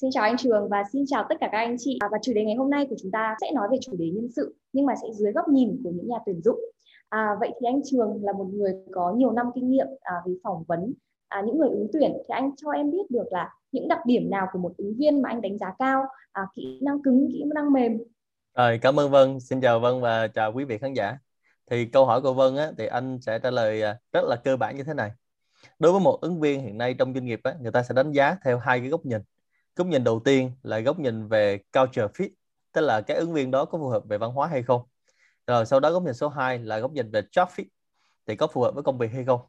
Xin chào anh Trường và xin chào tất cả các anh chị. À, và chủ đề ngày hôm nay của chúng ta sẽ nói về chủ đề nhân sự nhưng mà sẽ dưới góc nhìn của những nhà tuyển dụng. À, vậy thì anh Trường là một người có nhiều năm kinh nghiệm à, về phỏng vấn à, những người ứng tuyển thì anh cho em biết được là những đặc điểm nào của một ứng viên mà anh đánh giá cao, à, kỹ năng cứng, kỹ năng mềm. Rồi, cảm ơn Vân. Xin chào Vân và chào quý vị khán giả. Thì câu hỏi của Vân á, thì anh sẽ trả lời à, rất là cơ bản như thế này. Đối với một ứng viên hiện nay trong doanh nghiệp á, người ta sẽ đánh giá theo hai cái góc nhìn góc nhìn đầu tiên là góc nhìn về culture fit tức là cái ứng viên đó có phù hợp về văn hóa hay không. Rồi sau đó góc nhìn số 2 là góc nhìn về job fit thì có phù hợp với công việc hay không.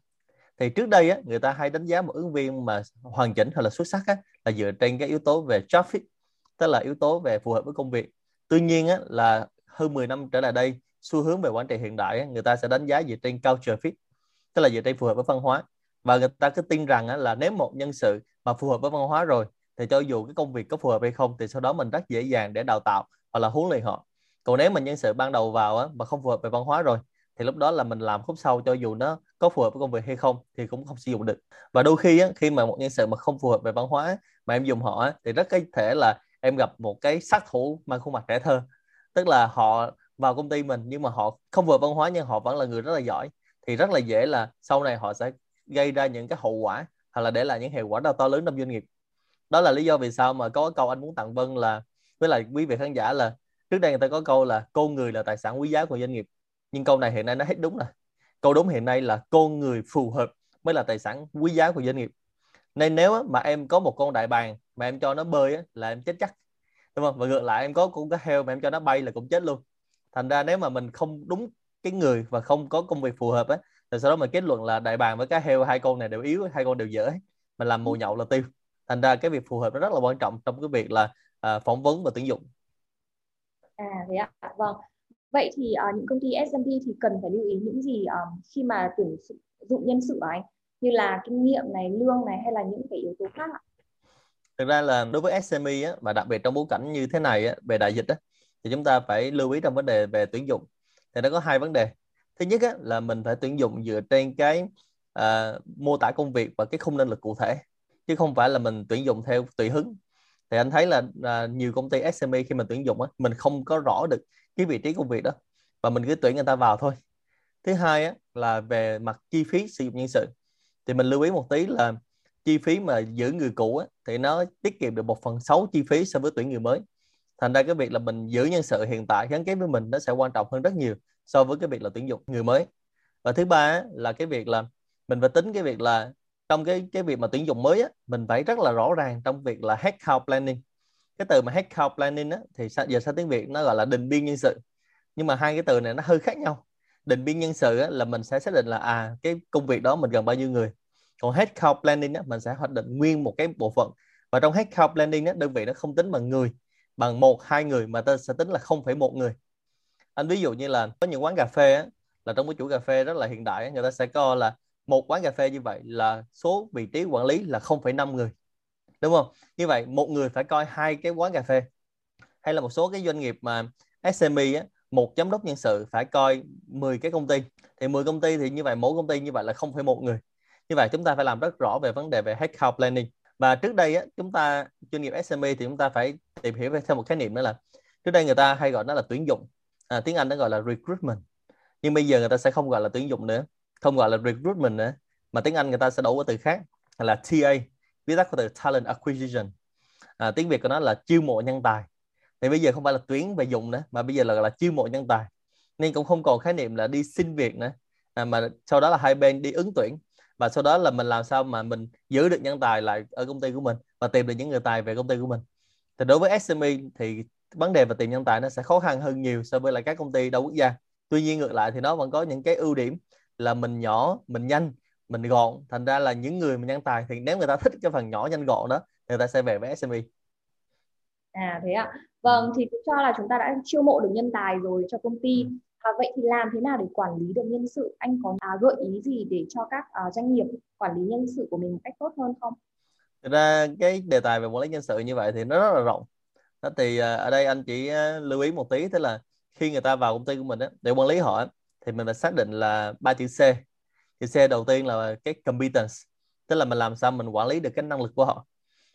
Thì trước đây á, người ta hay đánh giá một ứng viên mà hoàn chỉnh hay là xuất sắc á, là dựa trên cái yếu tố về job fit tức là yếu tố về phù hợp với công việc. Tuy nhiên á, là hơn 10 năm trở lại đây xu hướng về quản trị hiện đại á, người ta sẽ đánh giá dựa trên culture fit tức là dựa trên phù hợp với văn hóa. Và người ta cứ tin rằng á, là nếu một nhân sự mà phù hợp với văn hóa rồi thì cho dù cái công việc có phù hợp hay không thì sau đó mình rất dễ dàng để đào tạo hoặc là huấn luyện họ. Còn nếu mình nhân sự ban đầu vào á, mà không phù hợp về văn hóa rồi thì lúc đó là mình làm khúc sau cho dù nó có phù hợp với công việc hay không thì cũng không sử dụng được. Và đôi khi á, khi mà một nhân sự mà không phù hợp về văn hóa mà em dùng họ á, thì rất có thể là em gặp một cái sát thủ mang khuôn mặt trẻ thơ. Tức là họ vào công ty mình nhưng mà họ không vừa văn hóa nhưng họ vẫn là người rất là giỏi. Thì rất là dễ là sau này họ sẽ gây ra những cái hậu quả hoặc là để lại những hệ quả to lớn trong doanh nghiệp đó là lý do vì sao mà có câu anh muốn tặng Vân là, với lại quý vị khán giả là, trước đây người ta có câu là con người là tài sản quý giá của doanh nghiệp nhưng câu này hiện nay nó hết đúng rồi. Câu đúng hiện nay là con người phù hợp mới là tài sản quý giá của doanh nghiệp nên nếu mà em có một con đại bàng mà em cho nó bơi là em chết chắc. Đúng không? Và ngược lại, em có con cá heo mà em cho nó bay là cũng chết luôn. Thành ra nếu mà mình không đúng cái người và không có công việc phù hợp á, thì sau đó mình kết luận là đại bàng với cá heo hai con này đều yếu, hai con đều dở. Mình làm mù nhậu là tiêu thành ra cái việc phù hợp nó rất là quan trọng trong cái việc là à, phỏng vấn và tuyển dụng. À thế ạ. Vâng. Vậy thì uh, những công ty S&P thì cần phải lưu ý những gì um, khi mà tuyển dụng nhân sự anh? Như là kinh nghiệm này lương này hay là những cái yếu tố khác ạ? Thực ra là đối với SME á, và đặc biệt trong bối cảnh như thế này á, về đại dịch á, thì chúng ta phải lưu ý trong vấn đề về tuyển dụng. Thì nó có hai vấn đề. Thứ nhất á, là mình phải tuyển dụng dựa trên cái uh, mô tả công việc và cái khung năng lực cụ thể chứ không phải là mình tuyển dụng theo tùy hứng. Thì anh thấy là, à, nhiều công ty SME khi mình tuyển dụng á mình không có rõ được cái vị trí công việc đó và mình cứ tuyển người ta vào thôi. Thứ hai á, là về mặt chi phí sử dụng nhân sự. Thì mình lưu ý một tí là chi phí mà giữ người cũ á, thì nó tiết kiệm được một phần sáu chi phí so với tuyển người mới. Thành ra cái việc là mình giữ nhân sự hiện tại gắn kết với mình nó sẽ quan trọng hơn rất nhiều so với cái việc là tuyển dụng người mới. Và thứ ba á, là cái việc là mình phải tính cái việc là trong cái cái việc mà tuyển dụng mới á, mình phải rất là rõ ràng trong việc là headcount planning. Cái từ mà headcount planning á, thì giờ sang tiếng Việt nó gọi là định biên nhân sự. Nhưng mà hai cái từ này nó hơi khác nhau. Định biên nhân sự á, là mình sẽ xác định là à cái công việc đó mình cần bao nhiêu người. Còn headcount planning á, mình sẽ hoạch định nguyên một cái bộ phận. Và trong headcount planning á, đơn vị nó không tính bằng người bằng một hai người mà ta sẽ tính là không phải một người. Anh ví dụ như là có những quán cà phê á, là trong cái chủ cà phê rất là hiện đại người ta sẽ coi là một quán cà phê như vậy là số vị trí quản lý là 0,5 người đúng không? Như vậy một người phải coi hai cái quán cà phê. Hay là một số cái doanh nghiệp mà SME á, một giám đốc nhân sự phải coi 10 cái công ty. Thì 10 công ty thì như vậy mỗi công ty như vậy là không phải một người. Như vậy chúng ta phải làm rất rõ về vấn đề về headcount planning. Và trước đây á, chúng ta doanh nghiệp SME thì chúng ta phải tìm hiểu thêm một khái niệm nữa là trước đây người ta hay gọi nó là tuyển dụng. À, tiếng Anh nó gọi là recruitment. Nhưng bây giờ người ta sẽ không gọi là tuyển dụng nữa không gọi là recruitment nữa mà tiếng Anh người ta sẽ đổi qua từ khác là TA viết tắt của từ talent acquisition. À, tiếng Việt của nó là chiêu mộ nhân tài. Thì bây giờ không phải là tuyến về dụng nữa mà bây giờ là là chiêu mộ nhân tài. Nên cũng không còn khái niệm là đi xin việc nữa. À, mà sau đó là hai bên đi ứng tuyển. Và sau đó là mình làm sao mà mình giữ được nhân tài lại ở công ty của mình và tìm được những người tài về công ty của mình. Thì đối với SME thì vấn đề về tìm nhân tài nó sẽ khó khăn hơn nhiều so với lại các công ty đa quốc gia. Tuy nhiên ngược lại thì nó vẫn có những cái ưu điểm là mình nhỏ mình nhanh mình gọn. Thành ra là những người mà nhân tài thì nếu người ta thích cái phần nhỏ nhanh gọn đó người ta sẽ về với SME à thế ạ. Vâng thì cũng cho là chúng ta đã chiêu mộ được nhân tài rồi cho công ty. À, vậy thì làm thế nào để quản lý được nhân sự? Anh có à, gợi ý gì để cho các à, doanh nghiệp quản lý nhân sự của mình một cách tốt hơn không? Thực ra cái đề tài về quản lý nhân sự như vậy thì nó rất là rộng. Đó thì à, ở đây anh chỉ à, lưu ý một tí tức là khi người ta vào công ty của mình á, để quản lý họ thì mình phải xác định là ba chữ C. Chữ C đầu tiên là cái competence tức là mình làm sao mình quản lý được cái năng lực của họ.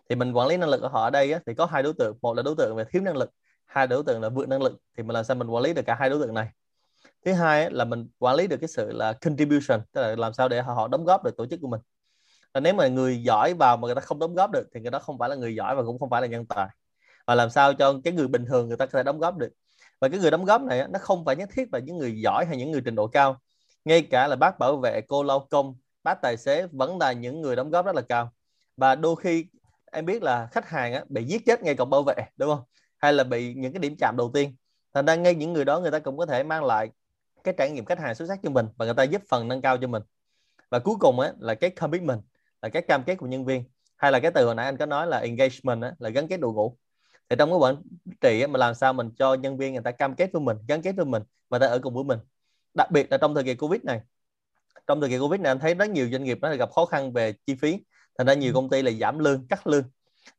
Thì mình quản lý năng lực của họ ở đây á, thì có hai đối tượng. Một là đối tượng về thiếu năng lực hai đối tượng là vượt năng lực. Thì mình làm sao mình quản lý được cả hai đối tượng này. Thứ hai là mình quản lý được cái sự là contribution tức là làm sao để họ đóng góp được tổ chức của mình. Và nếu mà người giỏi vào mà người ta không đóng góp được thì người đó không phải là người giỏi và cũng không phải là nhân tài. Và làm sao cho cái người bình thường người ta có thể đóng góp được và cái người đóng góp này nó không phải nhất thiết là những người giỏi hay những người trình độ cao. Ngay cả là bác bảo vệ cô lao công bác tài xế vẫn là những người đóng góp rất là cao. Và đôi khi em biết là khách hàng á, bị giết chết ngay cổng bảo vệ đúng không? Hay là bị những cái điểm chạm đầu tiên. Thành ra ngay những người đó người ta cũng có thể mang lại cái trải nghiệm khách hàng xuất sắc cho mình và người ta giúp phần nâng cao cho mình. Và cuối cùng á, là cái commitment là cái cam kết của nhân viên. Hay là cái từ hồi nãy anh có nói là engagement á, là gắn kết đội ngũ thì trong cái quản trị á, mà làm sao mình cho nhân viên người ta cam kết với mình gắn kết với mình và ta ở cùng với mình. Đặc biệt là trong thời kỳ covid này. Trong thời kỳ covid này anh thấy rất nhiều doanh nghiệp nó gặp khó khăn về chi phí. Thành ra nhiều ừ. công ty là giảm lương cắt lương.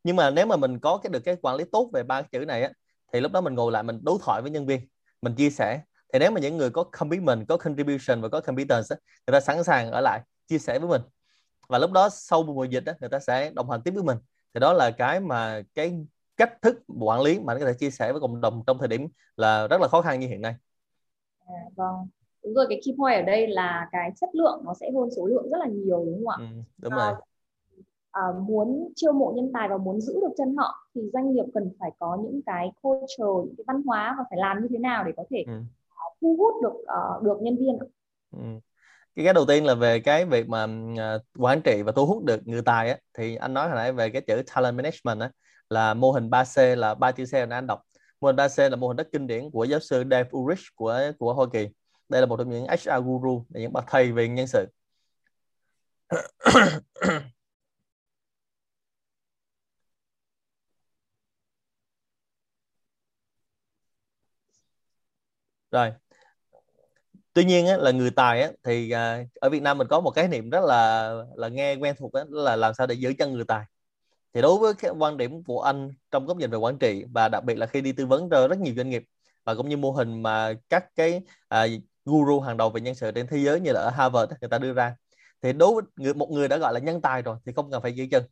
Nhưng mà nếu mà mình có cái được cái quản lý tốt về ba chữ này á thì lúc đó mình ngồi lại mình đối thoại với nhân viên mình chia sẻ. Thì nếu mà những người có commitment có contribution và có competence người ta sẵn sàng ở lại chia sẻ với mình. Và lúc đó sau mùa dịch đó, người ta sẽ đồng hành tiếp với mình. Thì đó là cái mà cái cách thức quản lý mà nó có thể chia sẻ với cộng đồng trong thời điểm là rất là khó khăn như hiện nay. À, vâng. Đúng rồi cái key point ở đây là cái chất lượng nó sẽ hơn số lượng rất là nhiều đúng không ạ? Ừ, đúng rồi. À, à, muốn chiêu mộ nhân tài và muốn giữ được chân họ thì doanh nghiệp cần phải có những cái culture những cái văn hóa và phải làm như thế nào để có thể ừ. thu hút được uh, được nhân viên ừ. cái cái đầu tiên là về cái việc mà uh, quản trị và thu hút được người tài á, thì anh nói hồi nãy về cái chữ talent management á, là mô hình 3C là ba chữ C là anh đọc. Mô hình 3C là mô hình rất kinh điển của giáo sư Dave Ulrich của của Hoa Kỳ. Đây là một trong những HR guru những bậc thầy về nhân sự. Rồi. Tuy nhiên á, là người tài á, thì à, ở Việt Nam mình có một cái niệm rất là là nghe quen thuộc đó là làm sao để giữ chân người tài thì đối với cái quan điểm của anh trong góc nhìn về quản trị và đặc biệt là khi đi tư vấn cho rất nhiều doanh nghiệp và cũng như mô hình mà các cái à, guru hàng đầu về nhân sự trên thế giới như là ở Harvard người ta đưa ra thì đối với người, một người đã gọi là nhân tài rồi thì không cần phải giữ chân.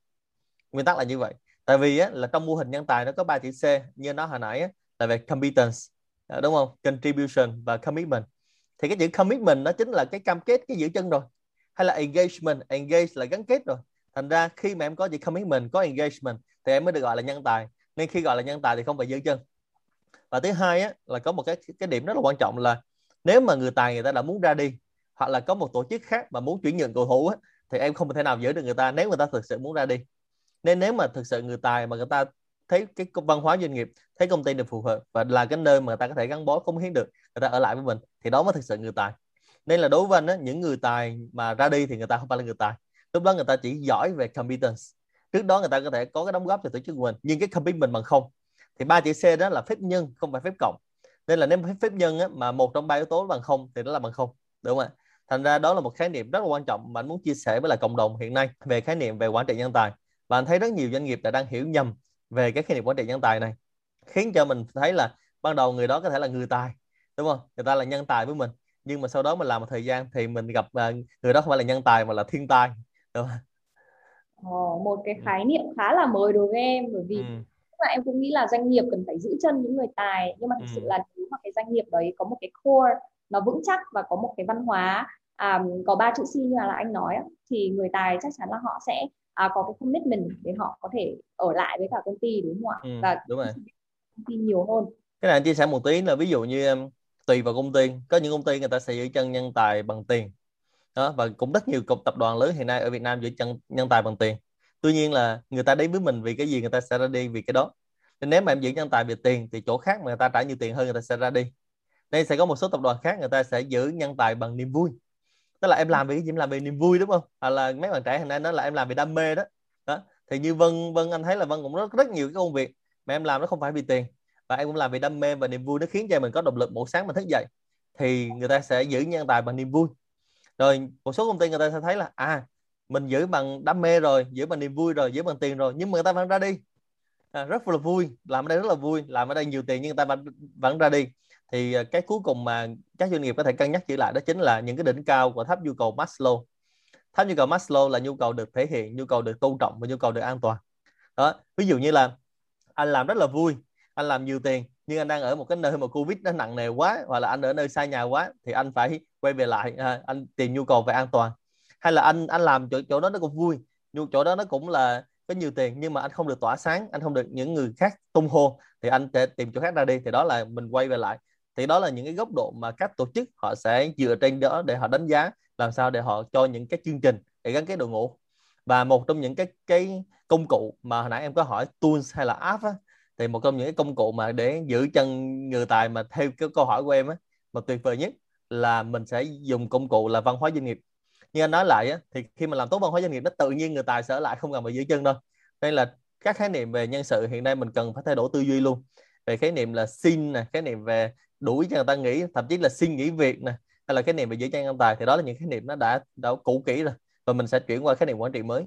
Nguyên tắc là như vậy. Tại vì á, là trong mô hình nhân tài nó có ba chữ C như nó hồi nãy á, là về competence à, đúng không? Contribution và commitment. Thì cái chữ commitment nó chính là cái cam kết cái giữ chân rồi. Hay là engagement engage là gắn kết rồi thành ra khi mà em có gì commitment có engagement thì em mới được gọi là nhân tài. Nên khi gọi là nhân tài thì không phải giữ chân. Và thứ hai á, là có một cái cái điểm rất là quan trọng là nếu mà người tài người ta đã muốn ra đi hoặc là có một tổ chức khác mà muốn chuyển nhượng cầu thủ á, thì em không thể nào giữ được người ta nếu người ta thực sự muốn ra đi. Nên nếu mà thực sự người tài mà người ta thấy cái văn hóa doanh nghiệp thấy công ty được phù hợp và là cái nơi mà người ta có thể gắn bó cống hiến được người ta ở lại với mình thì đó mới thực sự người tài. Nên là đối với anh á, những người tài mà ra đi thì người ta không phải là người tài lúc đó người ta chỉ giỏi về competence. Trước đó người ta có thể có cái đóng góp cho tổ chức của mình nhưng cái commitment bằng không. Thì ba chữ C đó là phép nhân không phải phép cộng. Nên là nếu phép nhân á, mà một trong ba yếu tố bằng không thì nó là bằng không đúng không ạ? Thành ra đó là một khái niệm rất là quan trọng mà anh muốn chia sẻ với lại cộng đồng hiện nay về khái niệm về quản trị nhân tài. Và anh thấy rất nhiều doanh nghiệp đã đang hiểu nhầm về cái khái niệm quản trị nhân tài này khiến cho mình thấy là ban đầu người đó có thể là người tài đúng không? Người ta là nhân tài với mình nhưng mà sau đó mình làm một thời gian thì mình gặp à, người đó không phải là nhân tài mà là thiên tài đúng không? Ồ, một cái ừ. khái niệm khá là mới đối với em bởi vì ừ. là em cũng nghĩ là doanh nghiệp cần phải giữ chân những người tài nhưng mà thực ừ. sự là nếu mà cái doanh nghiệp đấy có một cái core nó vững chắc và có một cái văn hóa à, có ba chữ C như là anh nói thì người tài chắc chắn là họ sẽ à, có cái commitment để họ có thể ở lại với cả công ty đúng không ạ ừ, và đúng rồi công ty nhiều hơn cái này anh chia sẻ một tí là ví dụ như um, tùy vào công ty có những công ty người ta sẽ giữ chân nhân tài bằng tiền đó, và cũng rất nhiều cục tập đoàn lớn hiện nay ở Việt Nam giữ chân, nhân tài bằng tiền. Tuy nhiên là người ta đến với mình vì cái gì người ta sẽ ra đi vì cái đó. Nên nếu mà em giữ nhân tài vì tiền thì chỗ khác mà người ta trả nhiều tiền hơn người ta sẽ ra đi. Đây sẽ có một số tập đoàn khác người ta sẽ giữ nhân tài bằng niềm vui. Tức là em làm vì cái gì? Em làm vì niềm vui, đúng không? Hoặc là mấy bạn trẻ hiện nay nói là em làm vì đam mê đó. Đó, thì như vân vân, anh thấy là vân cũng rất rất nhiều cái công việc mà em làm nó không phải vì tiền. Và em cũng làm vì đam mê và niềm vui, nó khiến cho mình có động lực mỗi sáng mình thức dậy. Thì người ta sẽ giữ nhân tài bằng niềm vui rồi một số công ty người ta sẽ thấy là à mình giữ bằng đam mê rồi giữ bằng niềm vui rồi giữ bằng tiền rồi nhưng mà người ta vẫn ra đi. À, rất là vui làm ở đây rất là vui làm ở đây nhiều tiền nhưng người ta vẫn, vẫn ra đi. Thì à, cái cuối cùng mà các doanh nghiệp có thể cân nhắc giữ lại đó chính là những cái đỉnh cao của tháp nhu cầu Maslow. Tháp nhu cầu Maslow là nhu cầu được thể hiện nhu cầu được tôn trọng và nhu cầu được an toàn. Đó ví dụ như là anh làm rất là vui anh làm nhiều tiền nhưng anh đang ở một cái nơi mà covid nó nặng nề quá hoặc là anh ở nơi xa nhà quá thì anh phải quay về lại à, anh tìm nhu cầu về an toàn. Hay là anh anh làm chỗ chỗ đó nó cũng vui nhưng chỗ đó nó cũng là có nhiều tiền nhưng mà anh không được tỏa sáng anh không được những người khác tung hô thì anh sẽ tìm chỗ khác ra đi thì đó là mình quay về lại. Thì đó là những cái góc độ mà các tổ chức họ sẽ dựa trên đó để họ đánh giá làm sao để họ cho những cái chương trình để gắn kết đội ngũ. Và một trong những cái cái công cụ mà hồi nãy em có hỏi tools hay là app á, thì một trong những cái công cụ mà để giữ chân người tài mà theo cái câu hỏi của em á mà tuyệt vời nhất là mình sẽ dùng công cụ là văn hóa doanh nghiệp. Như anh nói lại á, thì khi mà làm tốt văn hóa doanh nghiệp nó tự nhiên người tài sẽ ở lại không cần phải giữ chân đâu. Nên là các khái niệm về nhân sự hiện nay mình cần phải thay đổi tư duy luôn. Về khái niệm là xin nè khái niệm về đuổi cho người ta nghỉ thậm chí là xin nghỉ việc nè hay là khái niệm về giữ chân nhân tài thì đó là những khái niệm nó đã đã cũ kỹ rồi. Và mình sẽ chuyển qua khái niệm quản trị mới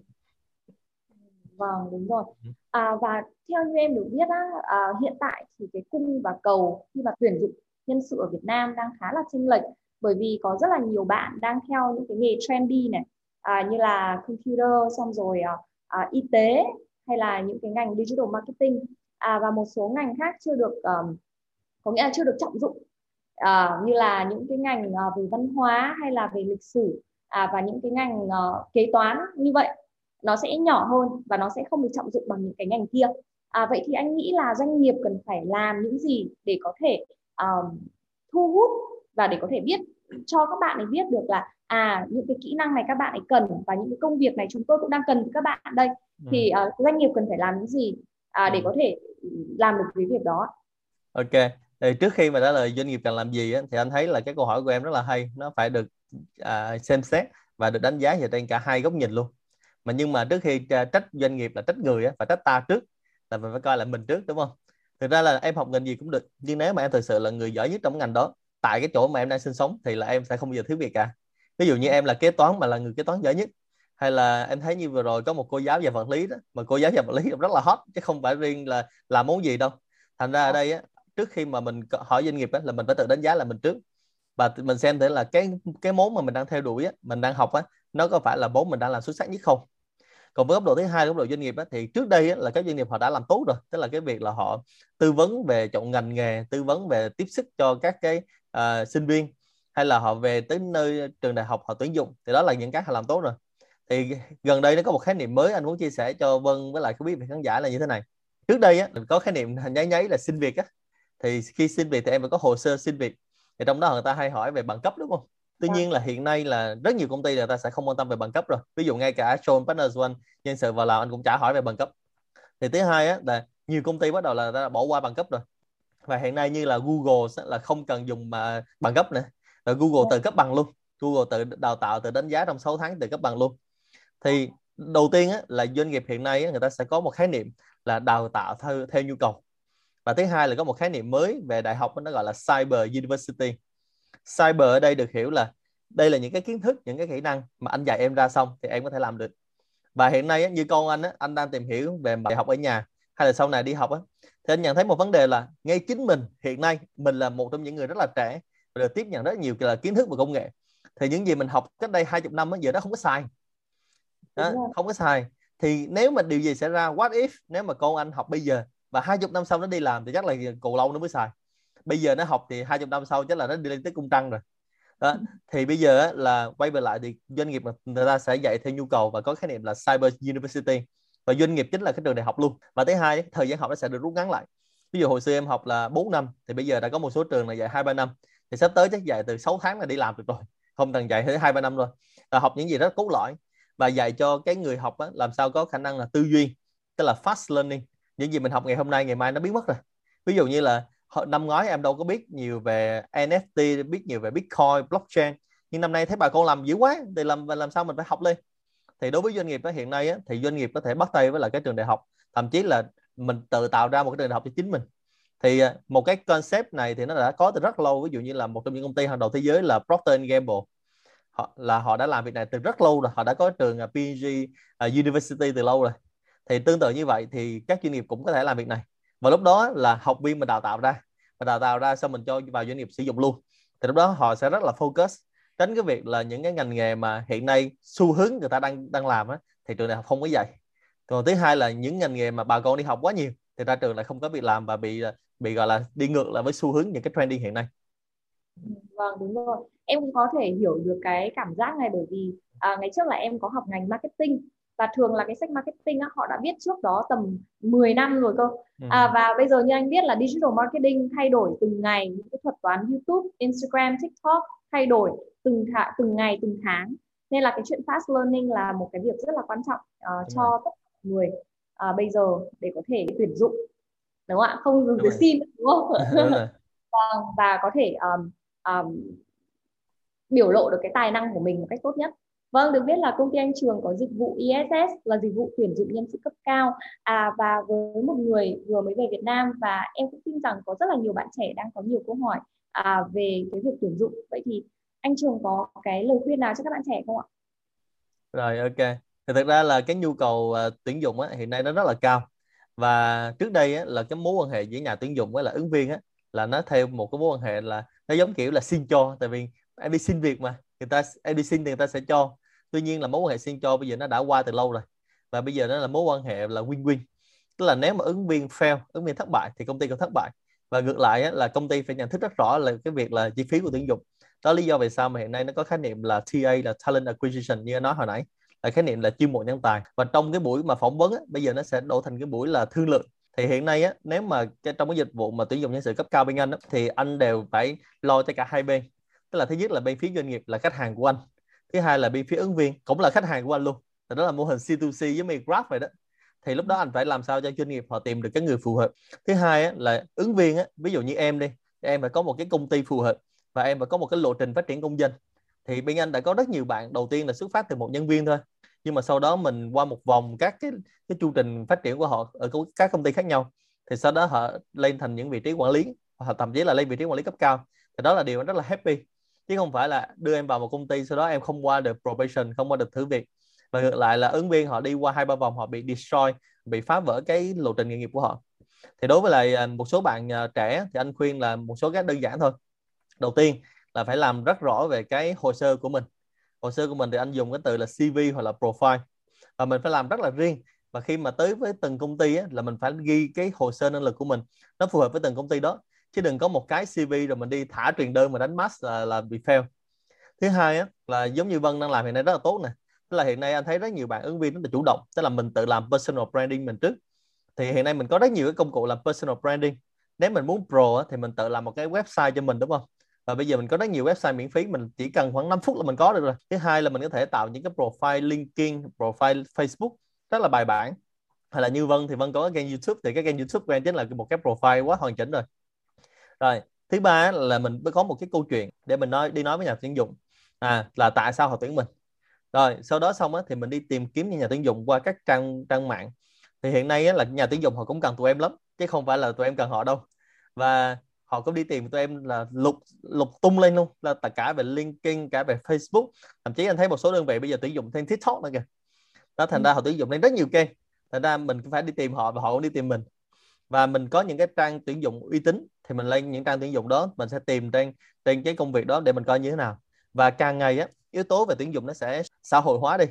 vâng đúng rồi. Ừ. à, và theo như em được biết á, à, hiện tại thì cái cung và cầu khi mà tuyển dụng nhân sự ở Việt Nam đang khá là chênh lệch bởi vì có rất là nhiều bạn đang theo những cái nghề trendy này à, như là computer xong rồi à, à, y tế hay là những cái ngành digital marketing. À, và một số ngành khác chưa được um, có nghĩa là chưa được trọng dụng à, như là những cái ngành uh, về văn hóa hay là về lịch sử à, và những cái ngành uh, kế toán như vậy nó sẽ nhỏ hơn và nó sẽ không được trọng dụng bằng những cái ngành kia. À, vậy thì anh nghĩ là doanh nghiệp cần phải làm những gì để có thể um, thu hút và để có thể biết cho các bạn ấy biết được là à những cái kỹ năng này các bạn ấy cần và những cái công việc này chúng tôi cũng đang cần các bạn đây. Ừ. thì uh, doanh nghiệp cần phải làm những gì à, để ừ. có thể làm được cái việc đó? Ok. Thì trước khi mà trả lời doanh nghiệp cần làm gì á, thì anh thấy là cái câu hỏi của em rất là hay. Nó phải được à, xem xét và được đánh giá dựa trên cả hai góc nhìn luôn mà nhưng mà trước khi à, trách doanh nghiệp là trách người á, phải trách ta trước là mình phải coi lại mình trước đúng không? Thực ra là em học ngành gì cũng được nhưng nếu mà em thực sự là người giỏi nhất trong ngành đó tại cái chỗ mà em đang sinh sống thì là em sẽ không bao giờ thiếu việc cả. Ví dụ như em là kế toán mà là người kế toán giỏi nhất hay là em thấy như vừa rồi có một cô giáo về vật lý đó mà cô giáo về vật lý rất là hot chứ không phải riêng là làm món gì đâu. Thành ra ở đây á, trước khi mà mình hỏi doanh nghiệp á, là mình phải tự đánh giá là mình trước. Và mình xem thử là cái cái món mà mình đang theo đuổi á, mình đang học á nó có phải là vốn mình đang làm xuất sắc nhất không? Còn với góc độ thứ hai góc độ doanh nghiệp á, thì trước đây á, là các doanh nghiệp họ đã làm tốt rồi. Tức là cái việc là họ tư vấn về chọn ngành nghề tư vấn về tiếp sức cho các cái uh, sinh viên hay là họ về tới nơi trường đại học họ tuyển dụng thì đó là những cái họ làm tốt rồi. Thì gần đây nó có một khái niệm mới anh muốn chia sẻ cho Vân với lại quý vị khán giả là như thế này. Trước đây á có khái niệm nháy nháy là xin việc á. Thì khi xin việc thì em phải có hồ sơ xin việc. Thì trong đó người ta hay hỏi về bằng cấp đúng không? Tuy dạ. nhiên là hiện nay là rất nhiều công ty người ta sẽ không quan tâm về bằng cấp rồi. Ví dụ ngay cả Sean Partners One nhân sự vào làm anh cũng chả hỏi về bằng cấp. Thì thứ hai á là nhiều công ty bắt đầu là đã bỏ qua bằng cấp rồi. Và hiện nay như là Google là không cần dùng mà bằng cấp nữa. Rồi Google dạ. tự cấp bằng luôn. Google tự đào tạo tự đánh giá trong 6 tháng tự cấp bằng luôn. Thì đầu tiên á, là doanh nghiệp hiện nay á, người ta sẽ có một khái niệm là đào tạo theo theo nhu cầu. Và thứ hai là có một khái niệm mới về đại học nó gọi là cyber university cyber ở đây được hiểu là đây là những cái kiến thức những cái kỹ năng mà anh dạy em ra xong thì em có thể làm được. Và hiện nay như con anh anh đang tìm hiểu về đại học ở nhà hay là sau này đi học thì anh nhận thấy một vấn đề là ngay chính mình hiện nay mình là một trong những người rất là trẻ và được tiếp nhận rất nhiều là kiến thức và công nghệ. Thì những gì mình học cách đây 20 năm giờ đó không có sai. Đó, không có sai. Thì nếu mà điều gì xảy ra what if nếu mà con anh học bây giờ và 20 năm sau nó đi làm thì chắc là còn lâu nó mới xài bây giờ nó học thì 20 năm sau chắc là nó đi lên tới cung trăng rồi. Đó thì bây giờ là quay về lại thì doanh nghiệp người ta sẽ dạy theo nhu cầu và có khái niệm là cyber university. Và doanh nghiệp chính là cái trường đại học luôn. Và thứ hai thời gian học nó sẽ được rút ngắn lại. Ví dụ hồi xưa em học là 4 năm thì bây giờ đã có một số trường là dạy hai ba năm. Thì sắp tới chắc dạy từ 6 tháng là đi làm được rồi. Không cần dạy tới hai ba năm rồi. Và học những gì rất cốt lõi. Và dạy cho cái người học á, làm sao có khả năng là tư duy tức là fast learning. Những gì mình học ngày hôm nay ngày mai nó biến mất rồi. Ví dụ như là năm ngoái em đâu có biết nhiều về NFT biết nhiều về Bitcoin blockchain. Nhưng năm nay thấy bà con làm dữ quá thì làm làm sao mình phải học lên thì đối với doanh nghiệp đó hiện nay á, thì doanh nghiệp có thể bắt tay với lại cái trường đại học. Thậm chí là mình tự tạo ra một cái trường đại học cho chính mình. Thì à, một cái concept này thì nó đã có từ rất lâu. Ví dụ như là một trong những công ty hàng đầu thế giới là Procter Gamble. Họ là họ đã làm việc này từ rất lâu rồi. Họ đã có trường à, PG uh, à, University từ lâu rồi. Thì tương tự như vậy thì các doanh nghiệp cũng có thể làm việc này và lúc đó là học viên mình đào tạo ra. Và đào tạo ra xong mình cho vào doanh nghiệp sử dụng luôn. Thì lúc đó họ sẽ rất là focus. Tránh cái việc là những cái ngành nghề mà hiện nay xu hướng người ta đang đang làm á thì trường đại học không có dạy. Còn thứ hai là những ngành nghề mà bà con đi học quá nhiều thì ra trường lại không có việc làm và bị bị gọi là đi ngược lại với xu hướng những cái trending hiện nay. Vâng đúng rồi. Em cũng có thể hiểu được cái cảm giác này bởi vì à, ngày trước là em có học ngành marketing và thường là cái sách marketing á, họ đã biết trước đó tầm 10 năm rồi cơ. Ừ. à, và bây giờ như anh biết là digital marketing thay đổi từng ngày những cái thuật toán YouTube, Instagram, TikTok thay đổi từng thả, từng ngày từng tháng. Nên là cái chuyện fast learning là một cái việc rất là quan trọng uh, cho tất cả người uh, bây giờ để có thể tuyển dụng. Đúng không ạ? Không dùng từ xin đúng không? Đúng vâng, và có thể um, um, biểu lộ được cái tài năng của mình một cách tốt nhất Vâng, được biết là công ty anh Trường có dịch vụ ISS là dịch vụ tuyển dụng nhân sự cấp cao à, và với một người vừa mới về Việt Nam và em cũng tin rằng có rất là nhiều bạn trẻ đang có nhiều câu hỏi à, về cái việc tuyển dụng. Vậy thì anh Trường có cái lời khuyên nào cho các bạn trẻ không ạ? Rồi ok. Thì thực ra là cái nhu cầu uh, tuyển dụng á, hiện nay nó rất là cao và trước đây á, là cái mối quan hệ giữa nhà tuyển dụng với là ứng viên á, là nó theo một cái mối quan hệ là nó giống kiểu là xin cho tại vì em đi xin việc mà người ta em đi xin thì người ta sẽ cho. Tuy nhiên là mối quan hệ xin cho bây giờ nó đã qua từ lâu rồi. Và bây giờ nó là mối quan hệ là win-win. Tức là nếu mà ứng viên fail ứng viên thất bại thì công ty cũng thất bại. Và ngược lại á, là công ty phải nhận thức rất rõ là cái việc là chi phí của tuyển dụng. Đó lý do vì sao mà hiện nay nó có khái niệm là TA là talent acquisition như anh nói hồi nãy. Là khái niệm là chiêu mộ nhân tài. Và trong cái buổi mà phỏng vấn á, bây giờ nó sẽ đổ thành cái buổi là thương lượng. Thì hiện nay á, nếu mà trong cái dịch vụ mà tuyển dụng nhân sự cấp cao bên anh á, thì anh đều phải lo cho cả hai bên tức là thứ nhất là bên phía doanh nghiệp là khách hàng của anh. Thứ hai là bên phía ứng viên cũng là khách hàng của anh luôn. Thì đó là mô hình C2C với mình Grab vậy đó. Thì lúc đó anh phải làm sao cho doanh nghiệp họ tìm được cái người phù hợp. Thứ hai là ứng viên á, ví dụ như em đi em phải có một cái công ty phù hợp và em phải có một cái lộ trình phát triển công dân thì bên anh đã có rất nhiều bạn đầu tiên là xuất phát từ một nhân viên thôi. Nhưng mà sau đó mình qua một vòng các cái cái chu trình phát triển của họ ở các công ty khác nhau. Thì sau đó họ lên thành những vị trí quản lý hoặc thậm chí là lên vị trí quản lý cấp cao. Thì đó là điều rất là happy chứ không phải là đưa em vào một công ty sau đó em không qua được probation không qua được thử việc. Và ngược lại là ứng viên họ đi qua hai ba vòng họ bị destroy bị phá vỡ cái lộ trình nghề nghiệp của họ. Thì đối với lại à, một số bạn à, trẻ thì anh khuyên là một số cái đơn giản thôi. Đầu tiên là phải làm rất rõ về cái hồ sơ của mình. Hồ sơ của mình thì anh dùng cái từ là CV hoặc là profile. Và mình phải làm rất là riêng. Và khi mà tới với từng công ty á, là mình phải ghi cái hồ sơ năng lực của mình. Nó phù hợp với từng công ty đó chứ đừng có một cái CV rồi mình đi thả truyền đơn mà đánh mass là, là bị fail. Thứ hai á, là giống như Vân đang làm hiện nay rất là tốt nè. Tức là hiện nay anh thấy rất nhiều bạn ứng viên rất là chủ động. Tức là mình tự làm personal branding mình trước. Thì hiện nay mình có rất nhiều cái công cụ làm personal branding. Nếu mình muốn pro á, thì mình tự làm một cái website cho mình đúng không? Và bây giờ mình có rất nhiều website miễn phí mình chỉ cần khoảng 5 phút là mình có được rồi. Thứ hai là mình có thể tạo những cái profile LinkedIn profile Facebook rất là bài bản. Hay là như Vân thì Vân có cái kênh YouTube. Thì cái kênh YouTube của em chính là một cái profile quá hoàn chỉnh rồi rồi thứ ba là mình mới có một cái câu chuyện để mình nói đi nói với nhà tuyển dụng. À là tại sao họ tuyển mình? Rồi sau đó xong á, thì mình đi tìm kiếm những nhà tuyển dụng qua các trang trang mạng. Thì hiện nay á, là nhà tuyển dụng họ cũng cần tụi em lắm chứ không phải là tụi em cần họ đâu. Và họ cũng đi tìm tụi em là lục lục tung lên luôn là tất cả về LinkedIn cả về Facebook. Thậm chí anh thấy một số đơn vị bây giờ tuyển dụng thêm TikTok nữa kìa. Đó thành ừ. ra họ tuyển dụng lên rất nhiều kênh. Thành ra mình cũng phải đi tìm họ và họ cũng đi tìm mình và mình có những cái trang tuyển dụng uy tín, thì mình lên những trang tuyển dụng đó, mình sẽ tìm trên trên cái công việc đó để mình coi như thế nào. Và càng ngày á, yếu tố về tuyển dụng nó sẽ xã hội hóa đi.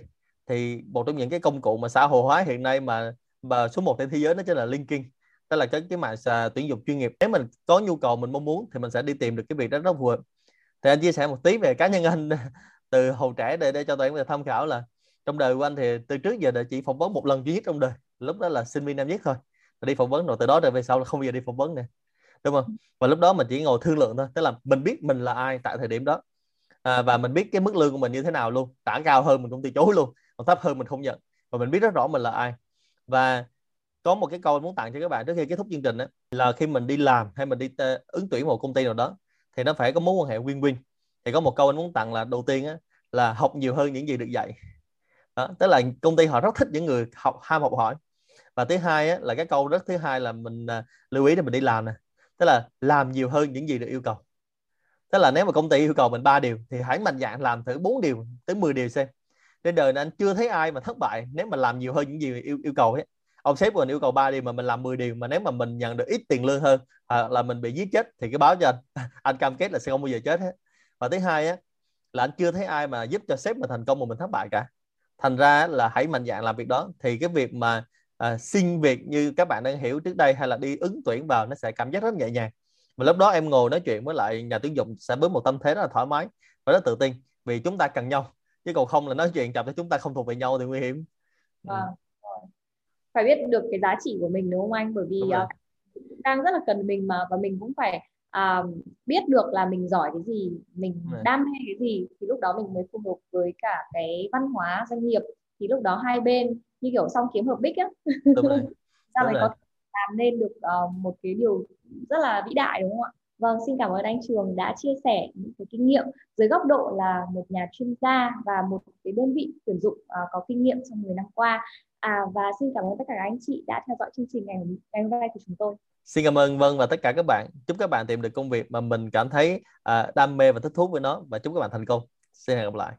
Thì một trong những cái công cụ mà xã hội hóa hiện nay mà mà số 1 trên thế giới nó chính là LinkedIn. Tức là cái cái mạng tuyển dụng chuyên nghiệp. Nếu mình có nhu cầu mình mong muốn, thì mình sẽ đi tìm được cái việc đó rất phù hợp. Thì anh chia sẻ một tí về cá nhân anh từ hồi trẻ để để cho tụi em tham khảo là trong đời của anh thì từ trước giờ đã chỉ phỏng vấn một lần duy nhất trong đời. Lúc đó là sinh viên năm nhất thôi đi phỏng vấn rồi từ đó rồi về sau là không bao giờ đi phỏng vấn nè đúng không? Và lúc đó mình chỉ ngồi thương lượng thôi tức là mình biết mình là ai tại thời điểm đó. À, và mình biết cái mức lương của mình như thế nào luôn trả cao hơn mình cũng từ chối luôn còn thấp hơn mình không nhận. Và mình biết rất rõ mình là ai. Và có một cái câu muốn tặng cho các bạn trước khi kết thúc chương trình đó, là khi mình đi làm hay mình đi t- ứng tuyển một công ty nào đó thì nó phải có mối quan hệ win-win. Thì có một câu anh muốn tặng là đầu tiên á, là học nhiều hơn những gì được dạy. Đó, tức là công ty họ rất thích những người học ham học hỏi và thứ hai á, là cái câu rất thứ hai là mình à, lưu ý để mình đi làm nè. Tức là làm nhiều hơn những gì được yêu cầu. Tức là nếu mà công ty yêu cầu mình ba điều thì hãy mạnh dạn làm thử 4 điều tới 10 điều xem. Trên đời này anh chưa thấy ai mà thất bại nếu mà làm nhiều hơn những gì yêu yêu cầu ấy. Ông sếp của mình yêu cầu 3 điều mà mình làm 10 điều mà nếu mà mình nhận được ít tiền lương hơn hoặc là mình bị giết chết thì cái báo cho anh anh cam kết là sẽ không bao giờ chết hết. Và thứ hai á là anh chưa thấy ai mà giúp cho sếp mình thành công mà mình thất bại cả. Thành ra là hãy mạnh dạn làm việc đó. Thì cái việc mà à, xin việc như các bạn đang hiểu trước đây hay là đi ứng tuyển vào nó sẽ cảm giác rất nhẹ nhàng. Và lúc đó em ngồi nói chuyện với lại nhà tuyển dụng sẽ với một tâm thế rất là thoải mái và rất tự tin vì chúng ta cần nhau. Chứ còn không là nói chuyện chậm cho chúng ta không thuộc về nhau thì nguy hiểm. À, phải biết được cái giá trị của mình đúng không anh? Bởi vì uh, đang rất là cần mình mà và mình cũng phải uh, biết được là mình giỏi cái gì mình đam mê cái gì thì lúc đó mình mới phù hợp với cả cái văn hóa doanh nghiệp. Thì lúc đó hai bên như kiểu song kiếm hợp bích á. Sao mới có làm nên được uh, một cái điều rất là vĩ đại đúng không ạ? Vâng xin cảm ơn anh Trường đã chia sẻ những cái kinh nghiệm. Dưới góc độ là một nhà chuyên gia và một cái đơn vị tuyển dụng uh, có kinh nghiệm trong 10 năm qua. À, và xin cảm ơn tất cả các anh chị đã theo dõi chương trình ngày, ngày hôm nay của chúng tôi. Xin cảm ơn Vân và tất cả các bạn. Chúc các bạn tìm được công việc mà mình cảm thấy à, đam mê và thích thú với nó. Và chúc các bạn thành công. Xin hẹn gặp lại.